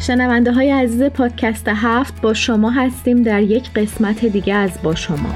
شنونده های عزیز پادکست هفت با شما هستیم در یک قسمت دیگه از با شما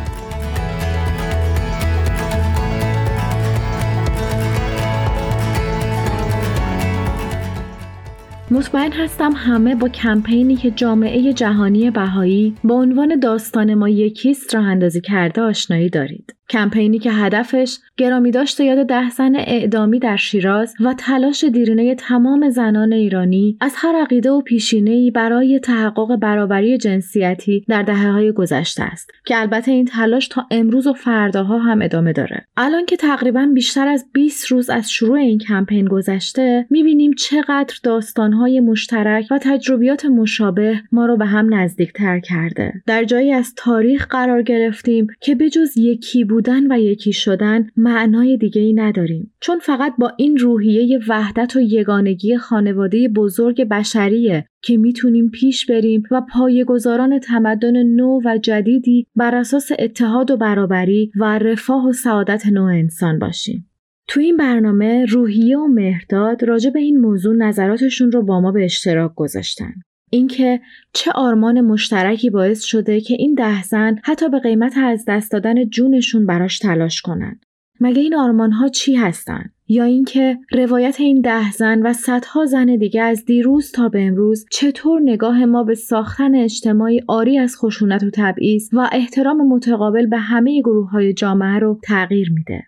مطمئن هستم همه با کمپینی که جامعه جهانی بهایی با عنوان داستان ما یکیست راه اندازی کرده آشنایی دارید. کمپینی که هدفش گرامی داشت یاد ده زن اعدامی در شیراز و تلاش دیرینه تمام زنان ایرانی از هر عقیده و پیشینه‌ای برای تحقق برابری جنسیتی در دهه های گذشته است که البته این تلاش تا امروز و فرداها هم ادامه داره. الان که تقریبا بیشتر از 20 روز از شروع این کمپین گذشته می‌بینیم چقدر داستانهای مشترک و تجربیات مشابه ما رو به هم نزدیکتر کرده. در جایی از تاریخ قرار گرفتیم که بجز یکی بودن و یکی شدن معنای دیگه ای نداریم چون فقط با این روحیه وحدت و یگانگی خانواده بزرگ بشریه که می‌تونیم پیش بریم و پایه‌گذاران تمدن نو و جدیدی بر اساس اتحاد و برابری و رفاه و سعادت نوع انسان باشیم. تو این برنامه روحیه و مهرداد راجع به این موضوع نظراتشون رو با ما به اشتراک گذاشتن. اینکه چه آرمان مشترکی باعث شده که این ده زن حتی به قیمت از دست دادن جونشون براش تلاش کنن. مگه این آرمان ها چی هستن؟ یا اینکه روایت این ده زن و صدها زن دیگه از دیروز تا به امروز چطور نگاه ما به ساختن اجتماعی آری از خشونت و تبعیض و احترام متقابل به همه گروه های جامعه رو تغییر میده؟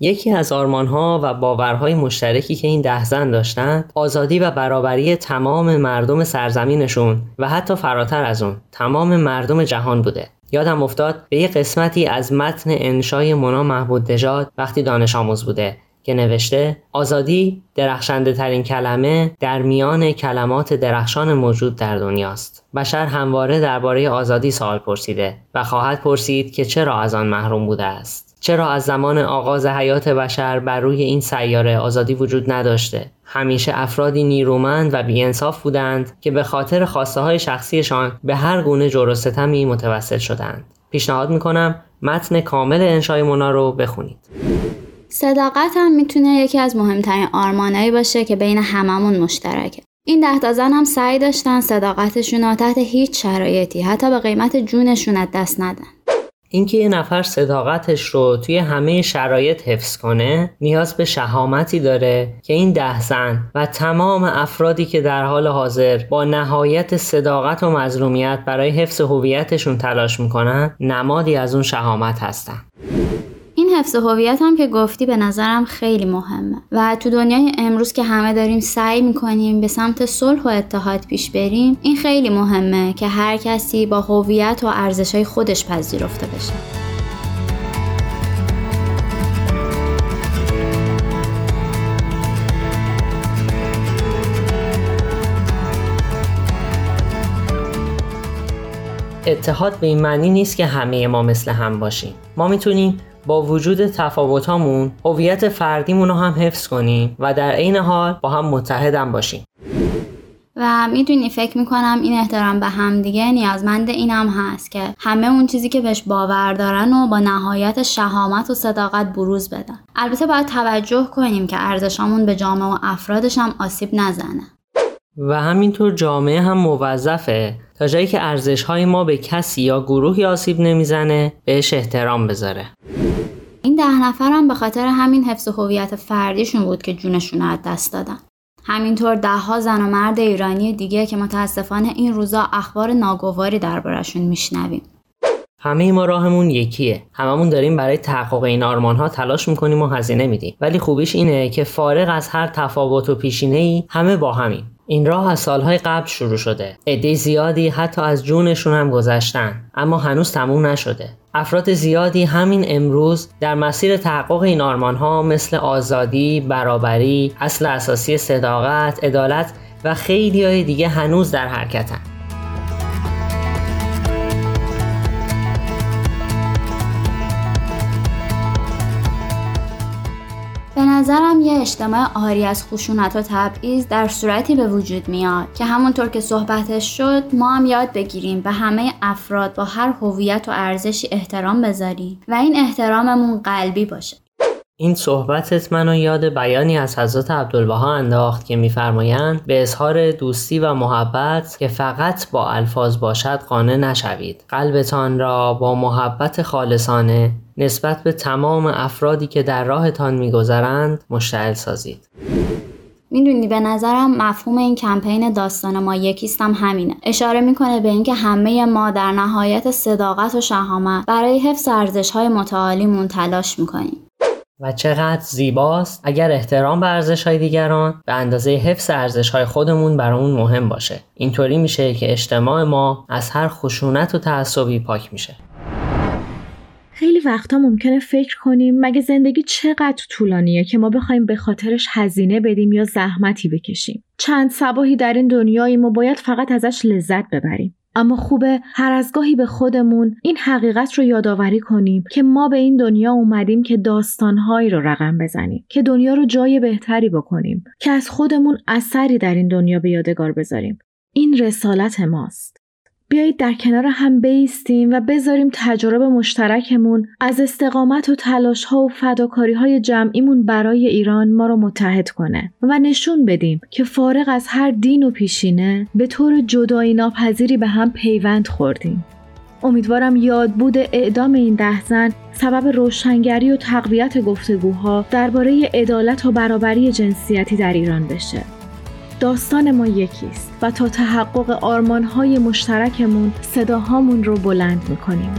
یکی از آرمانها و باورهای مشترکی که این ده زن داشتند آزادی و برابری تمام مردم سرزمینشون و حتی فراتر از اون تمام مردم جهان بوده. یادم افتاد به یه قسمتی از متن انشای مونا محمود نژاد وقتی دانش آموز بوده که نوشته آزادی درخشنده ترین کلمه در میان کلمات درخشان موجود در دنیاست. بشر همواره درباره آزادی سوال پرسیده و خواهد پرسید که چرا از آن محروم بوده است. چرا از زمان آغاز حیات بشر بر روی این سیاره آزادی وجود نداشته؟ همیشه افرادی نیرومند و بیانصاف بودند که به خاطر خواسته های شخصیشان به هر گونه جور و ستمی متوسل شدند. پیشنهاد می‌کنم متن کامل انشای مونا رو بخونید. صداقت هم می‌تونه یکی از مهمترین آرمانایی باشه که بین هممون مشترکه. این ده تا زن هم سعی داشتن صداقتشون رو تحت هیچ شرایطی حتی به قیمت جونشون از دست ندن. اینکه یه نفر صداقتش رو توی همه شرایط حفظ کنه نیاز به شهامتی داره که این ده زن و تمام افرادی که در حال حاضر با نهایت صداقت و مظلومیت برای حفظ هویتشون تلاش می‌کنن نمادی از اون شهامت هستن. حفظ هویت هم که گفتی به نظرم خیلی مهمه. و تو دنیای امروز که همه داریم سعی می‌کنیم به سمت صلح و اتحاد پیش بریم این خیلی مهمه که هر کسی با هویت و ارزشهای خودش پذیرفته بشه. اتحاد به این معنی نیست که همه ما مثل هم باشیم. ما می‌تونیم با وجود تفاوتامون هویت فردیمون رو هم حفظ کنیم و در عین حال با هم متحدم باشیم. و می‌دونی فکر می‌کنم این احترام به همدیگه نیازمند اینم هست که همه اون چیزی که بهش باور دارن و با نهایت شهامت و صداقت بروز بدن. البته باید توجه کنیم که ارزشامون به جامعه و افرادش هم آسیب نزنه. و همینطور جامعه هم موظفه تا جایی که ارزش های ما به کسی یا گروهی آسیب نمی‌زنه بهش احترام بذاره. این ده نفرم به خاطر همین حفظ هویت فردیشون بود که جونشون از دست دادن. همینطور دهها زن و مرد ایرانی دیگه که متاسفانه این روزا اخبار ناگواری دربارشون میشنویم. همه ما راهمون یکیه. هممون داریم برای تحقق این آرمان ها تلاش می‌کنیم و هزینه میدیم. ولی خوبیش اینه که فارغ از هر تفاوت و پیشینه ای همه با همین این راه از سالهای قبل شروع شده. عده زیادی حتی از جونشون هم گذشتن. اما هنوز تموم نشده. افراد زیادی همین امروز در مسیر تحقق این آرمان ها مثل آزادی، برابری، اصل اساسی صداقت، عدالت و خیلی های دیگه هنوز در حرکتن. نظرم یه اجتماع آری از خشونت و تبعیض در صورتی به وجود میاد که همونطور که صحبتش شد ما هم یاد بگیریم به همه افراد با هر هویت و ارزشی احترام بذاریم و این احتراممون قلبی باشه. این صحبتت منو یاد بیانی از حضرت عبدالبها انداخت که میفرمایند به اظهار دوستی و محبت که فقط با الفاظ باشد قانع نشوید. قلبتان را با محبت خالصانه نسبت به تمام افرادی که در راهتان میگذرند مشتعل سازید. می‌دونی به نظرم مفهوم این کمپین داستان ما یکیستم همینه. اشاره می‌کنه به اینکه همه ما در نهایت صداقت و شهامت برای حفظ ارزش های متعالیمون تلاش می‌کنیم. و چقدر زیباست اگر احترام به ارزش های دیگران به اندازه حفظ ارزش های خودمون برامون مهم باشه. اینطوری میشه که اجتماع ما از هر خشونت و تعصبی پاک میشه. خیلی وقتا ممکنه فکر کنیم مگه زندگی چقدر طولانیه که ما بخوایم به خاطرش هزینه بدیم یا زحمتی بکشیم. چند سباهی در این دنیاییم و باید فقط ازش لذت ببریم. اما خوبه هر از گاهی به خودمون این حقیقت رو یادآوری کنیم که ما به این دنیا اومدیم که داستانهایی رو رقم بزنیم که دنیا رو جای بهتری بکنیم که از خودمون اثری در این دنیا به یادگار بذاریم. این رسالت ماست. بیایید در کنار هم بیستیم و بذاریم تجربه مشترکمون از استقامت و تلاش ها و فداکاری های جمعیمون برای ایران ما رو متحد کنه و نشون بدیم که فارغ از هر دین و پیشینه به طور جدایی ناپذیری به هم پیوند خوردیم. امیدوارم یاد بود اعدام این ده زن سبب روشنگری و تقویت گفتگوها درباره عدالت و برابری جنسیتی در ایران بشه. داستان ما یکیست و تا تحقق آرمانهای مشترکمون صداهامون رو بلند می‌کنیم.